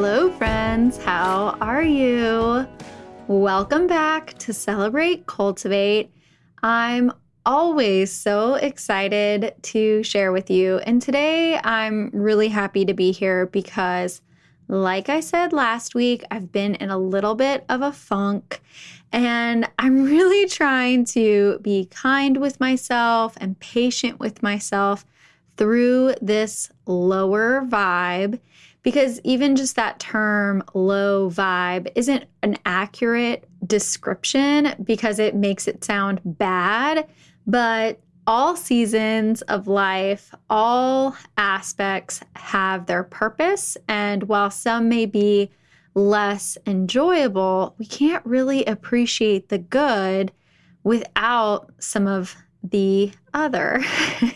Hello, friends. How are you? Welcome back to Celebrate Cultivate. I'm always so excited to share with you. And today I'm really happy to be here because, like I said last week, I've been in a little bit of a funk. And I'm really trying to be kind with myself and patient with myself through this lower vibe because even just that term low vibe isn't an accurate description because it makes it sound bad. But all seasons of life, all aspects have their purpose. And while some may be less enjoyable, we can't really appreciate the good without some of the other.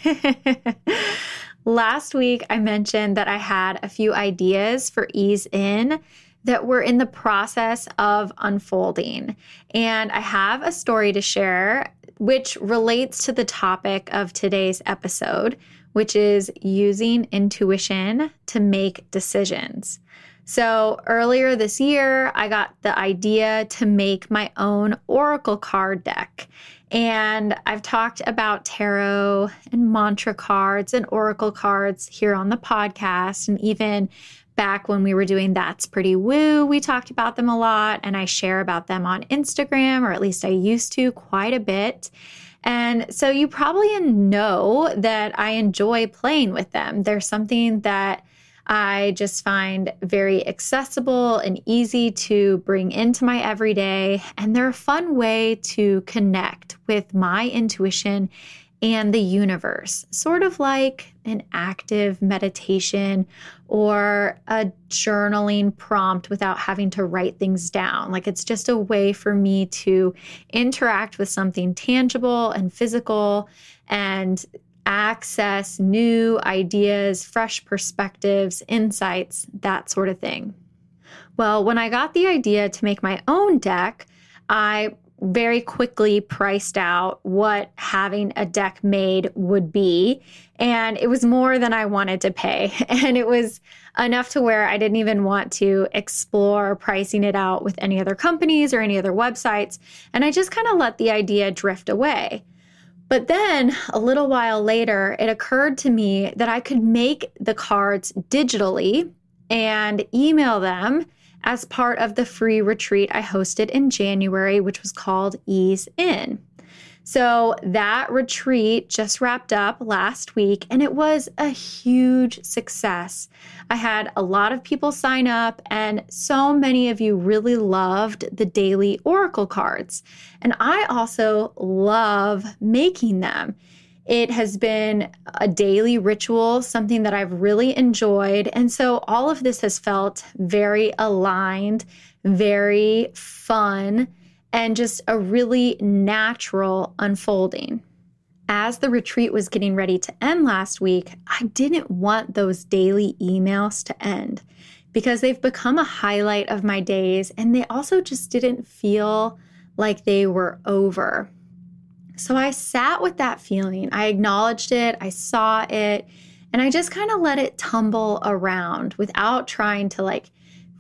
Last week, I mentioned that I had a few ideas for ease in that were in the process of unfolding. And I have a story to share which relates to the topic of today's episode, which is using intuition to make decisions. So, earlier this year, I got the idea to make my own Oracle card deck. And I've talked about tarot and mantra cards and oracle cards here on the podcast. And even back when we were doing That's Pretty Woo, we talked about them a lot. And I share about them on Instagram, or at least I used to quite a bit. And so you probably know that I enjoy playing with them. There's something that I just find very accessible and easy to bring into my everyday. And they're a fun way to connect with my intuition and the universe, sort of like an active meditation or a journaling prompt without having to write things down. Like it's just a way for me to interact with something tangible and physical and access new ideas, fresh perspectives, insights, that sort of thing. Well, when I got the idea to make my own deck, I very quickly priced out what having a deck made would be. And it was more than I wanted to pay. And it was enough to where I didn't even want to explore pricing it out with any other companies or any other websites. And I just kind of let the idea drift away. But then a little while later, it occurred to me that I could make the cards digitally and email them as part of the free retreat I hosted in January, which was called Ease In. So that retreat just wrapped up last week and it was a huge success. I had a lot of people sign up, and so many of you really loved the daily oracle cards. And I also love making them. It has been a daily ritual, something that I've really enjoyed. And so all of this has felt very aligned, very fun and just a really natural unfolding. As the retreat was getting ready to end last week, I didn't want those daily emails to end because they've become a highlight of my days and they also just didn't feel like they were over. So I sat with that feeling. I acknowledged it, I saw it, and I just kind of let it tumble around without trying to like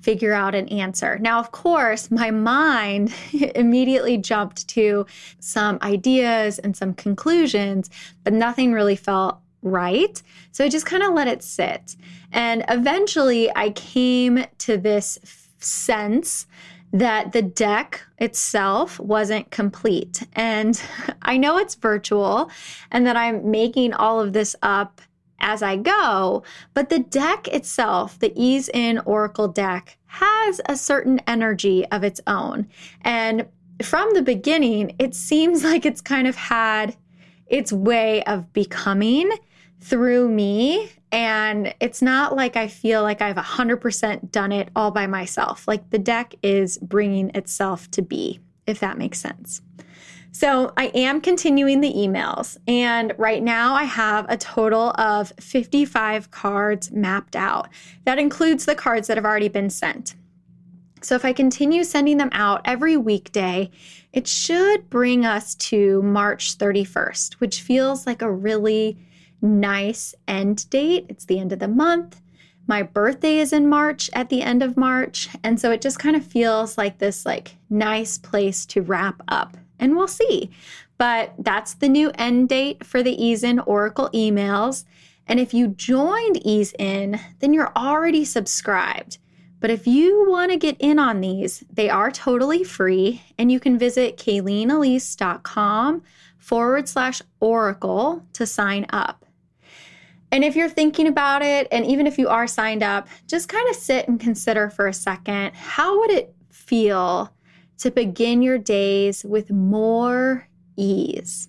figure out an answer. Now, of course, my mind immediately jumped to some ideas and some conclusions, but nothing really felt right. So I just kind of let it sit. And eventually I came to this sense that the deck itself wasn't complete. And I know it's virtual and that I'm making all of this up as I go. But the deck itself, the Ease In Oracle deck, has a certain energy of its own. And from the beginning, it seems like it's kind of had its way of becoming through me. And it's not like I feel like I've 100% done it all by myself. Like the deck is bringing itself to be, if that makes sense. So I am continuing the emails, and right now I have a total of 55 cards mapped out. That includes the cards that have already been sent. So if I continue sending them out every weekday, it should bring us to March 31st, which feels like a really nice end date. It's the end of the month. My birthday is in March at the end of March, and so it just kind of feels like this like nice place to wrap up and we'll see. But that's the new end date for the Ease In Oracle emails. And if you joined Ease In, then you're already subscribed. But if you want to get in on these, they are totally free, and you can visit kayleenelise.com forward slash oracle to sign up. And if you're thinking about it, and even if you are signed up, just kind of sit and consider for a second how would it feel to begin your days with more ease?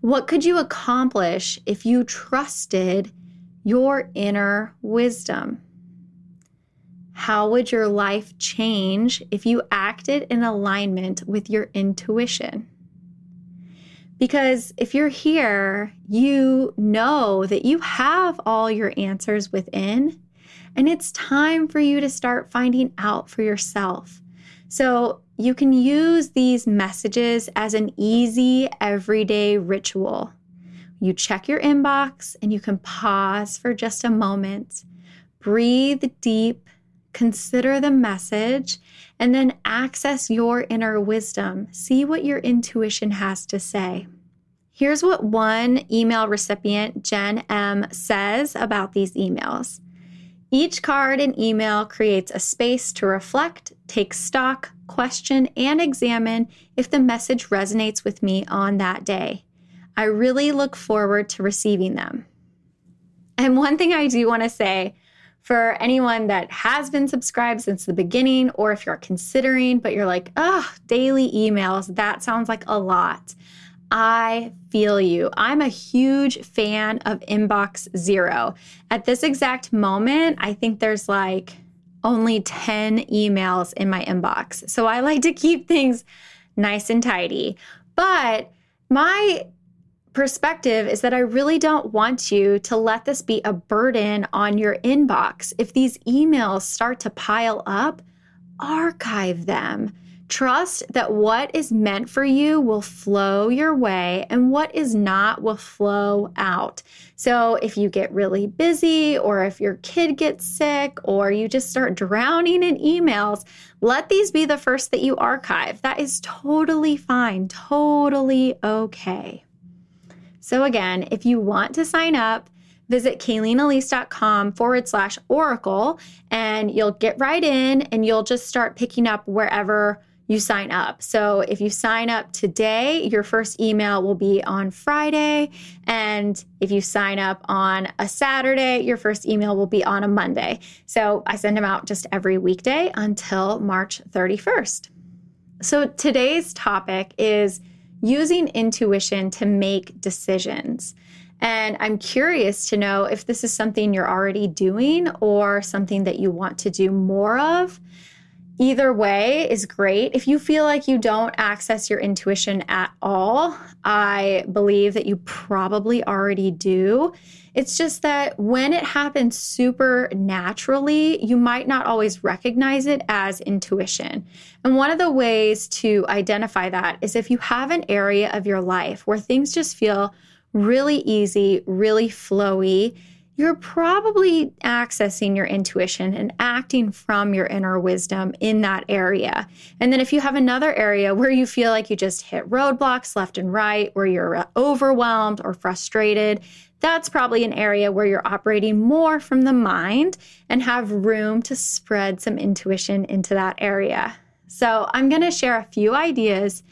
What could you accomplish if you trusted your inner wisdom? How would your life change if you acted in alignment with your intuition? Because if you're here, you know that you have all your answers within, and it's time for you to start finding out for yourself so you can use these messages as an easy everyday ritual. You check your inbox and you can pause for just a moment, breathe deep, consider the message, and then access your inner wisdom. See what your intuition has to say. Here's what one email recipient, Jen M, says about these emails. Each card and email creates a space to reflect, take stock, question, and examine if the message resonates with me on that day. I really look forward to receiving them. And one thing I do want to say for anyone that has been subscribed since the beginning, or if you're considering, but you're like, oh, daily emails, that sounds like a lot. I feel you. I'm a huge fan of Inbox Zero. At this exact moment, I think there's like only 10 emails in my inbox. So I like to keep things nice and tidy. But my perspective is that I really don't want you to let this be a burden on your inbox. If these emails start to pile up, archive them. Trust that what is meant for you will flow your way and what is not will flow out. So, if you get really busy, or if your kid gets sick, or you just start drowning in emails, let these be the first that you archive. That is totally fine, totally okay. So, again, if you want to sign up, visit kayleenelise.com forward slash oracle and you'll get right in and you'll just start picking up wherever you sign up. So if you sign up today, your first email will be on Friday. And if you sign up on a Saturday, your first email will be on a Monday. So I send them out just every weekday until March 31st. So today's topic is using intuition to make decisions. And I'm curious to know if this is something you're already doing or something that you want to do more of. Either way is great. If you feel like you don't access your intuition at all, I believe that you probably already do. It's just that when it happens super naturally, you might not always recognize it as intuition. And one of the ways to identify that is if you have an area of your life where things just feel really easy, really flowy, you're probably accessing your intuition and acting from your inner wisdom in that area. And then if you have another area where you feel like you just hit roadblocks left and right, where you're uh, overwhelmed or frustrated, that's probably an area where you're operating more from the mind and have room to spread some intuition into that area. So, I'm going to share a few ideas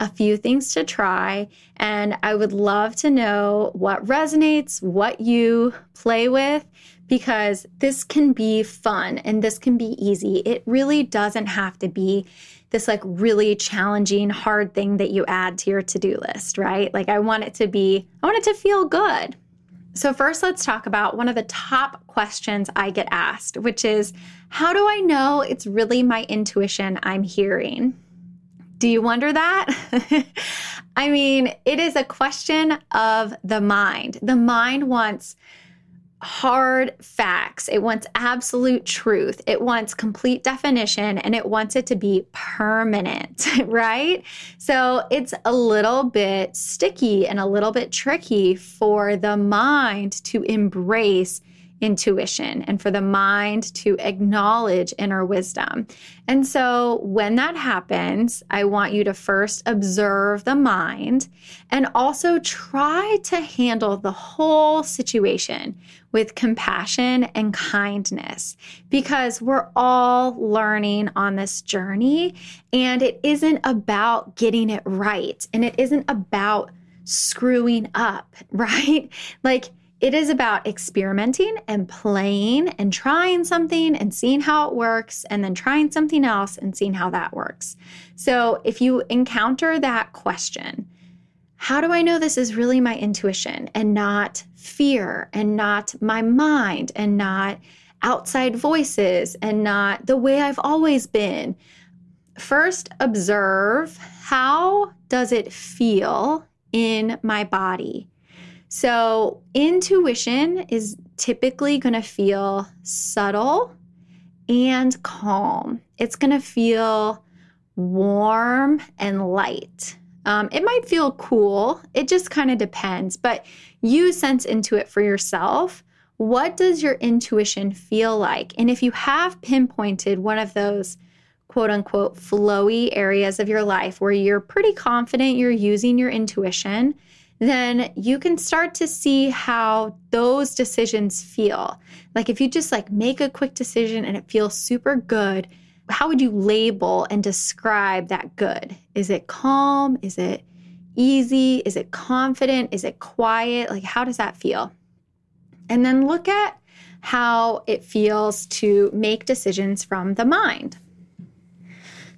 a few things to try. And I would love to know what resonates, what you play with, because this can be fun and this can be easy. It really doesn't have to be this like really challenging, hard thing that you add to your to do list, right? Like, I want it to be, I want it to feel good. So, first, let's talk about one of the top questions I get asked, which is How do I know it's really my intuition I'm hearing? Do you wonder that? I mean, it is a question of the mind. The mind wants hard facts. It wants absolute truth. It wants complete definition and it wants it to be permanent, right? So it's a little bit sticky and a little bit tricky for the mind to embrace intuition and for the mind to acknowledge inner wisdom. And so when that happens, I want you to first observe the mind and also try to handle the whole situation with compassion and kindness because we're all learning on this journey and it isn't about getting it right and it isn't about screwing up, right? Like it is about experimenting and playing and trying something and seeing how it works, and then trying something else and seeing how that works. So, if you encounter that question, how do I know this is really my intuition and not fear and not my mind and not outside voices and not the way I've always been? First, observe how does it feel in my body? So, intuition is typically going to feel subtle and calm. It's going to feel warm and light. Um, it might feel cool. It just kind of depends, but you sense into it for yourself. What does your intuition feel like? And if you have pinpointed one of those quote unquote flowy areas of your life where you're pretty confident you're using your intuition, then you can start to see how those decisions feel. Like if you just like make a quick decision and it feels super good, how would you label and describe that good? Is it calm? Is it easy? Is it confident? Is it quiet? Like how does that feel? And then look at how it feels to make decisions from the mind.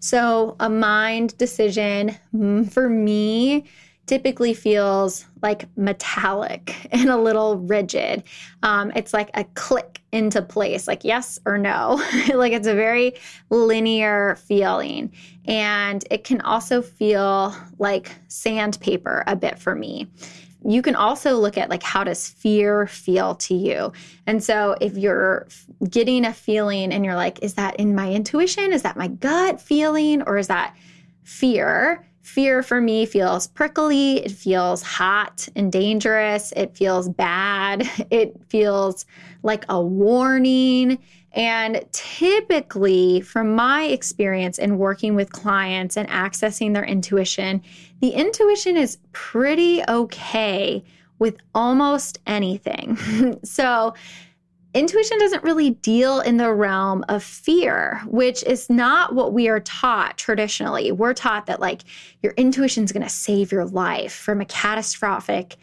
So, a mind decision mm, for me typically feels like metallic and a little rigid. Um, it's like a click into place, like yes or no. like it's a very linear feeling. And it can also feel like sandpaper a bit for me you can also look at like how does fear feel to you and so if you're getting a feeling and you're like is that in my intuition is that my gut feeling or is that fear Fear for me feels prickly, it feels hot and dangerous, it feels bad, it feels like a warning. And typically, from my experience in working with clients and accessing their intuition, the intuition is pretty okay with almost anything. so, intuition doesn't really deal in the realm of fear, which is not what we are taught traditionally. We're taught that, like, your intuition is going to save your life from a catastrophic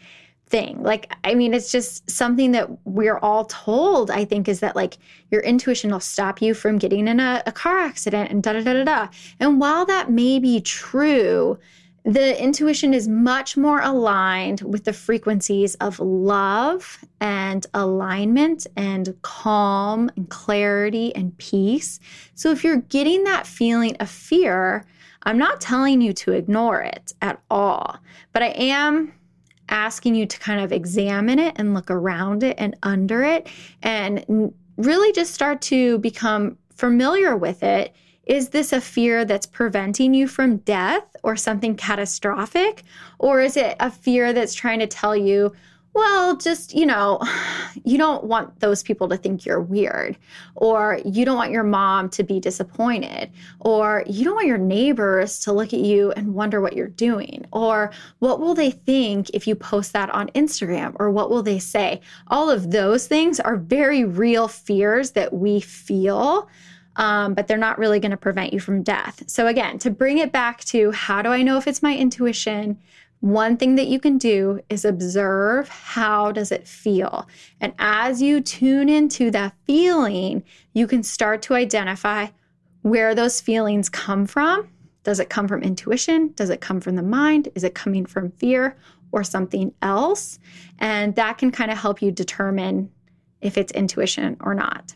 thing. Like, I mean, it's just something that we're all told, I think, is that like your intuition will stop you from getting in a, a car accident and da da da da da. And while that may be true, the intuition is much more aligned with the frequencies of love and alignment and calm and clarity and peace. So, if you're getting that feeling of fear, I'm not telling you to ignore it at all, but I am asking you to kind of examine it and look around it and under it and really just start to become familiar with it is this a fear that's preventing you from death or something catastrophic? Or is it a fear that's trying to tell you, well, just, you know, you don't want those people to think you're weird, or you don't want your mom to be disappointed, or you don't want your neighbors to look at you and wonder what you're doing, or what will they think if you post that on Instagram, or what will they say? All of those things are very real fears that we feel um, but they're not really going to prevent you from death. So, again, to bring it back to how do I know if it's my intuition? One thing that you can do is observe how does it feel. And as you tune into that feeling, you can start to identify where those feelings come from. Does it come from intuition? Does it come from the mind? Is it coming from fear? or something else. And that can kind of help you determine if it's intuition or not.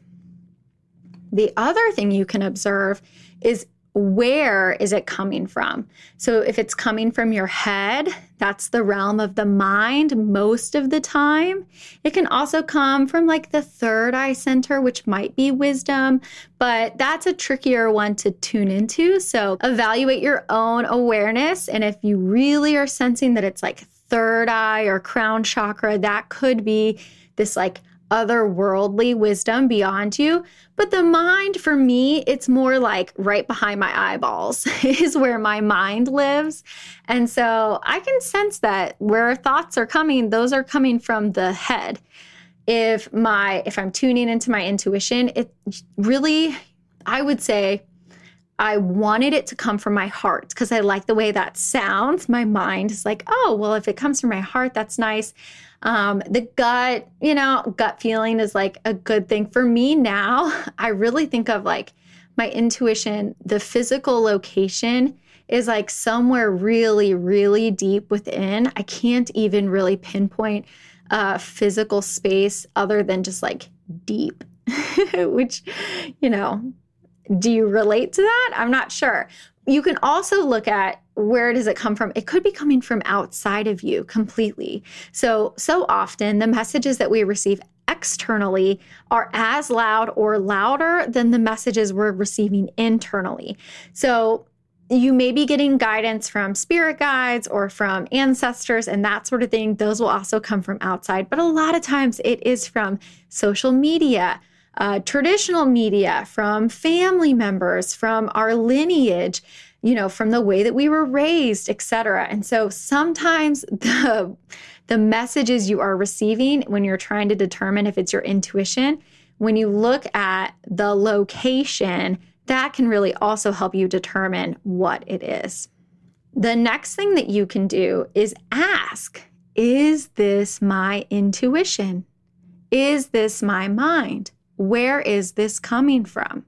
The other thing you can observe is where is it coming from? So, if it's coming from your head, that's the realm of the mind most of the time. It can also come from like the third eye center, which might be wisdom, but that's a trickier one to tune into. So, evaluate your own awareness. And if you really are sensing that it's like third eye or crown chakra, that could be this like otherworldly wisdom beyond you. But the mind, for me, it's more like right behind my eyeballs is where my mind lives. And so I can sense that where thoughts are coming, those are coming from the head. If my if I'm tuning into my intuition, it really I would say I wanted it to come from my heart because I like the way that sounds. My mind is like, oh, well, if it comes from my heart, that's nice. Um, the gut, you know, gut feeling is like a good thing. For me now, I really think of like my intuition, the physical location is like somewhere really, really deep within. I can't even really pinpoint a physical space other than just like deep, which, you know, do you relate to that? I'm not sure. You can also look at where does it come from? It could be coming from outside of you completely. So, so often the messages that we receive externally are as loud or louder than the messages we're receiving internally. So, you may be getting guidance from spirit guides or from ancestors and that sort of thing. Those will also come from outside, but a lot of times it is from social media, uh, traditional media, from family members, from our lineage you know, from the way that we were raised, etc. And so sometimes the the messages you are receiving when you're trying to determine if it's your intuition, when you look at the location, that can really also help you determine what it is. The next thing that you can do is ask, is this my intuition? Is this my mind? Where is this coming from?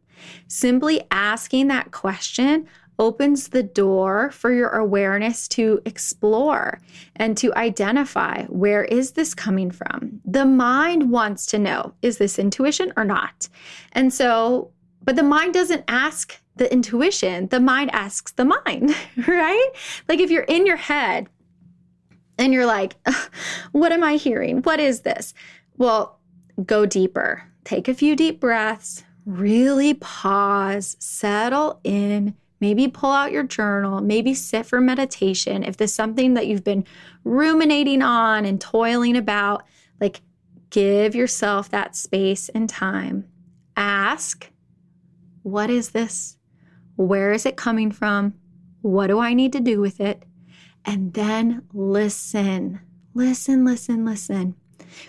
Simply asking that question opens the door for your awareness to explore and to identify where is this coming from. The mind wants to know is this intuition or not? And so, but the mind doesn't ask the intuition, the mind asks the mind, right? Like if you're in your head and you're like, what am I hearing? What is this? Well, go deeper. Take a few deep breaths, really pause, settle in Maybe pull out your journal, maybe sit for meditation. If there's something that you've been ruminating on and toiling about, like give yourself that space and time. Ask, what is this? Where is it coming from? What do I need to do with it? And then listen, listen, listen, listen.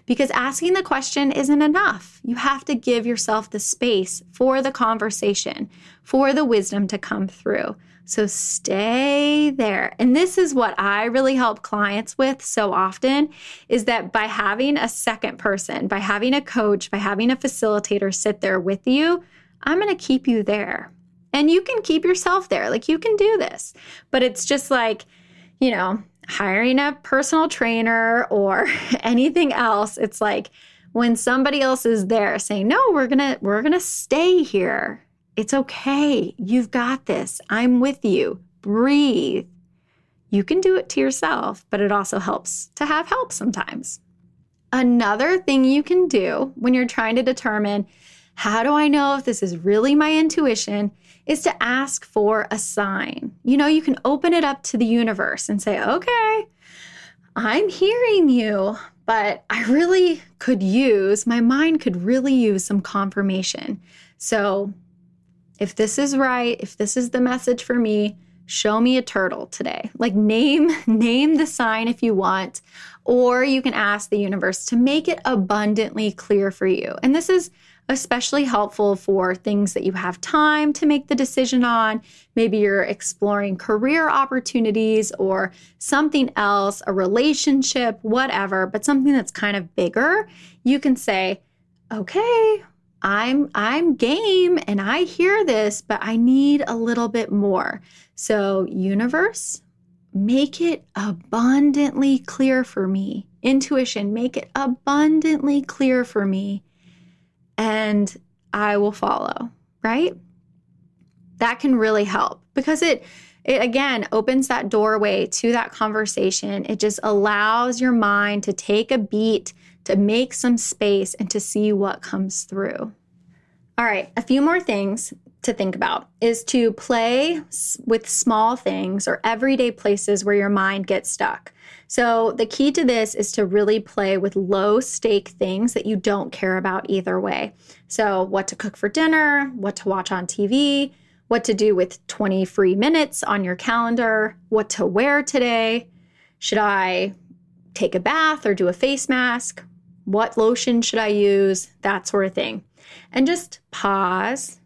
Because asking the question isn't enough. You have to give yourself the space for the conversation, for the wisdom to come through. So stay there. And this is what I really help clients with so often is that by having a second person, by having a coach, by having a facilitator sit there with you, I'm going to keep you there. And you can keep yourself there. Like you can do this. But it's just like, you know, hiring a personal trainer or anything else. It's like when somebody else is there saying, "No, we're going to we're going to stay here. It's okay. You've got this. I'm with you. Breathe." You can do it to yourself, but it also helps to have help sometimes. Another thing you can do when you're trying to determine how do I know if this is really my intuition is to ask for a sign. You know, you can open it up to the universe and say, okay, I'm hearing you, but I really could use, my mind could really use some confirmation. So if this is right, if this is the message for me, show me a turtle today. Like name name the sign if you want or you can ask the universe to make it abundantly clear for you. And this is especially helpful for things that you have time to make the decision on. Maybe you're exploring career opportunities or something else, a relationship, whatever, but something that's kind of bigger. You can say, "Okay, I'm I'm game and I hear this, but I need a little bit more." So, universe, make it abundantly clear for me. Intuition, make it abundantly clear for me, and I will follow, right? That can really help because it it again opens that doorway to that conversation. It just allows your mind to take a beat, to make some space, and to see what comes through. All right, a few more things to think about is to play with small things or everyday places where your mind gets stuck. So, the key to this is to really play with low stake things that you don't care about either way. So, what to cook for dinner, what to watch on TV, what to do with 20 free minutes on your calendar, what to wear today. Should I take a bath or do a face mask? What lotion should I use? That sort of thing. And just pause,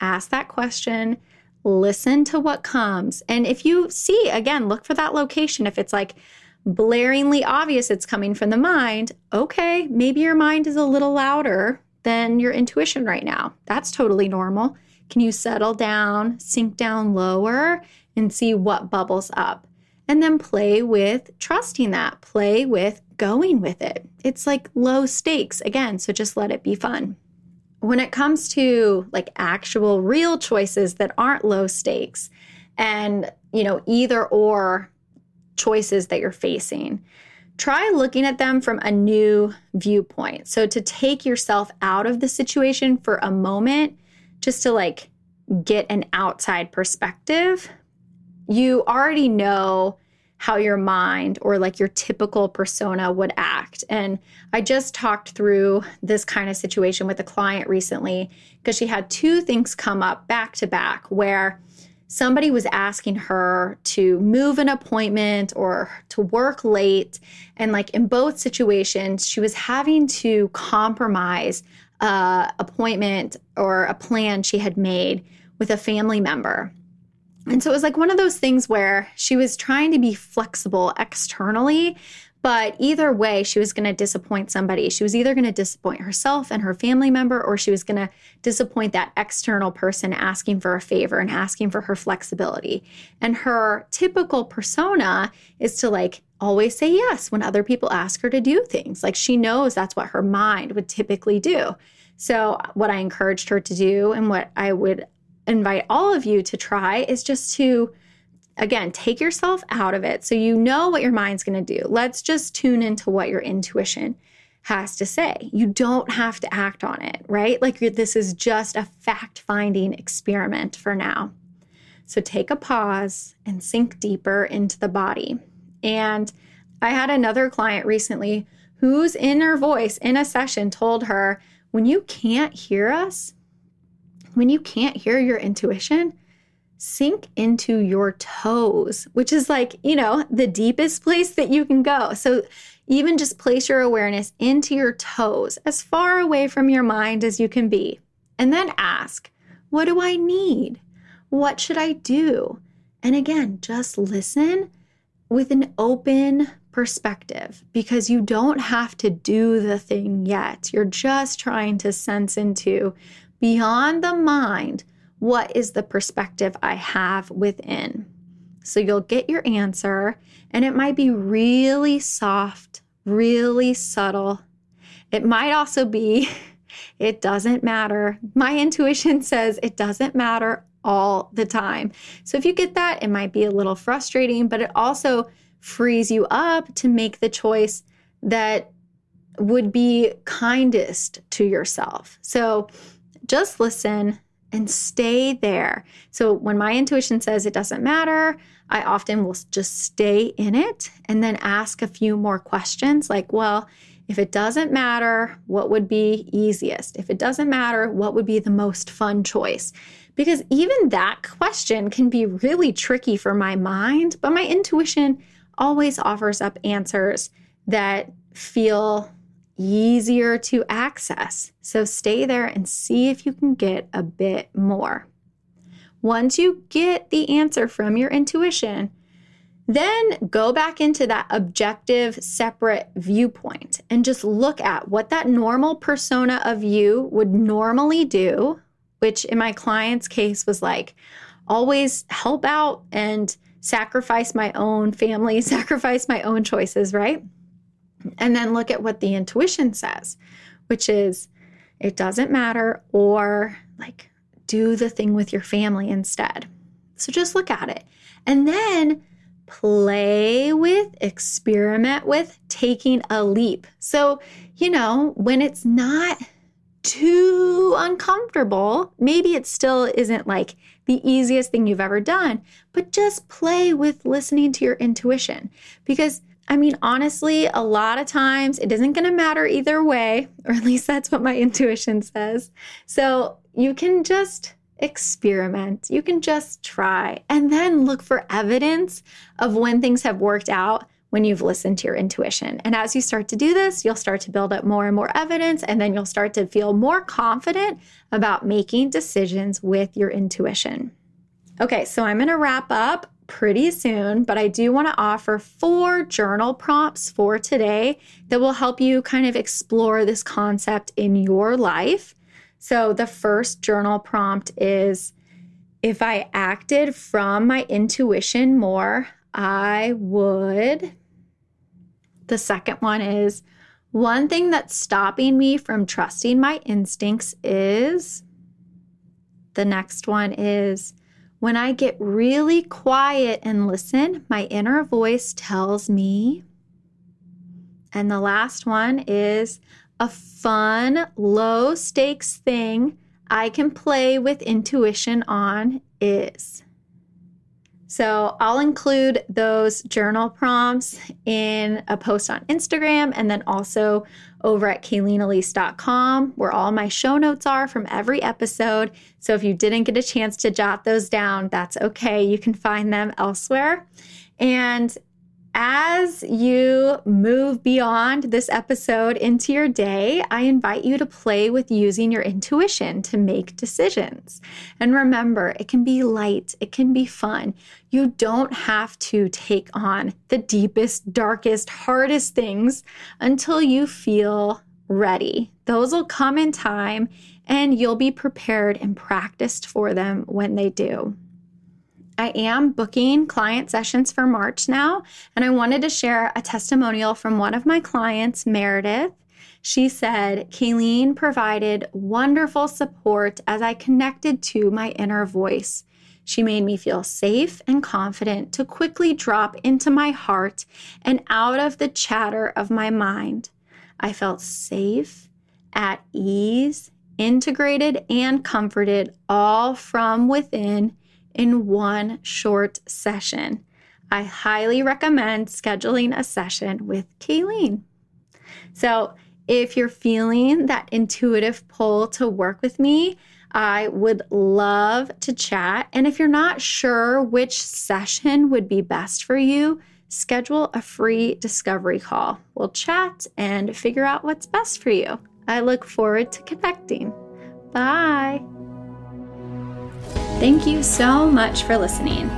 ask that question, listen to what comes. And if you see, again, look for that location. If it's like blaringly obvious it's coming from the mind, okay, maybe your mind is a little louder than your intuition right now. That's totally normal. Can you settle down, sink down lower, and see what bubbles up? And then play with trusting that, play with going with it. It's like low stakes again, so just let it be fun. When it comes to like actual real choices that aren't low stakes and, you know, either or choices that you're facing, try looking at them from a new viewpoint. So to take yourself out of the situation for a moment just to like get an outside perspective, you already know how your mind or like your typical persona would act. And I just talked through this kind of situation with a client recently because she had two things come up back to back where somebody was asking her to move an appointment or to work late. And like in both situations, she was having to compromise uh, appointment or a plan she had made with a family member. And so it was like one of those things where she was trying to be flexible externally, but either way, she was going to disappoint somebody. She was either going to disappoint herself and her family member, or she was going to disappoint that external person asking for a favor and asking for her flexibility. And her typical persona is to like always say yes when other people ask her to do things. Like she knows that's what her mind would typically do. So, what I encouraged her to do and what I would invite all of you to try is just to again take yourself out of it so you know what your mind's going to do. Let's just tune into what your intuition has to say. You don't have to act on it, right? Like this is just a fact finding experiment for now. So take a pause and sink deeper into the body. And I had another client recently whose inner voice in a session told her, when you can't hear us, when you can't hear your intuition, sink into your toes, which is like, you know, the deepest place that you can go. So even just place your awareness into your toes, as far away from your mind as you can be. And then ask, what do I need? What should I do? And again, just listen with an open perspective because you don't have to do the thing yet. You're just trying to sense into beyond the mind what is the perspective I have within. So you'll get your answer, and it might be really soft, really subtle. It might also be, it doesn't matter. My intuition says it doesn't matter all the time. So if you get that, it might be a little frustrating, but it also frees you up to make the choice that would be kindest to yourself. So just listen and stay there. So when my intuition says it doesn't matter, I often will just stay in it and then ask a few more questions like, well, if it doesn't matter, what would be easiest? If it doesn't matter, what would be the most fun choice? Because even that question can be really tricky for my mind, but my intuition always offers up answers that feel easier to access. So stay there and see if you can get a bit more. Once you get the answer from your intuition, then go back into that objective, separate viewpoint and just look at what that normal persona of you would normally do, which in my client's case was like always help out and sacrifice my own family, sacrifice my own choices, right? And then look at what the intuition says, which is it doesn't matter, or like do the thing with your family instead. So just look at it. And then play with, experiment with taking a leap. So, you know, when it's not too uncomfortable, maybe it still isn't like the easiest thing you've ever done, but just play with listening to your intuition. Because, I mean, honestly, a lot of times it isn't going to matter either way, or at least that's what my intuition says. So you can just experiment. You can just try and then look for evidence of when things have worked out when you've listened to your intuition. And as you start to do this, you'll start to build up more and more evidence, and then you'll start to feel more confident about making decisions with your intuition. Okay, so I'm gonna wrap up pretty soon, but I do wanna offer four journal prompts for today that will help you kind of explore this concept in your life. So the first journal prompt is if I acted from my intuition more, I would. The second one is one thing that's stopping me from trusting my instincts is. The next one is when I get really quiet and listen, my inner voice tells me. And the last one is a fun, low stakes thing I can play with intuition on is. So I'll include those journal prompts in a post on Instagram and then also over at kayleenelise.com where all my show notes are from every episode. So if you didn't get a chance to jot those down, that's okay. You can find them elsewhere. And as you move beyond this episode into your day, I invite you to play with using your intuition to make decisions. And remember, it can be light, it can be fun. You don't have to take on the deepest, darkest, hardest things until you feel ready. Those will come in time, and you'll be prepared and practiced for them when they do. I am booking client sessions for March now, and I wanted to share a testimonial from one of my clients, Meredith. She said, Kayleen provided wonderful support as I connected to my inner voice. She made me feel safe and confident to quickly drop into my heart and out of the chatter of my mind. I felt safe, at ease, integrated, and comforted all from within in one short session. I highly recommend scheduling a session with Kayleen. So, if you're feeling that intuitive pull to work with me, I would love to chat. And if you're not sure which session would be best for you, schedule a free discovery call. We'll chat and figure out what's best for you. I look forward to connecting. Bye. Thank you so much for listening.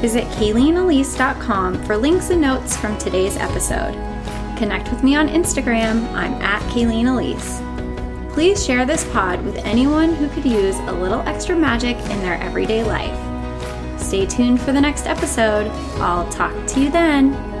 Visit KayleenElise.com for links and notes from today's episode. Connect with me on Instagram. I'm at Kayleen Elise. Please share this pod with anyone who could use a little extra magic in their everyday life. Stay tuned for the next episode. I'll talk to you then.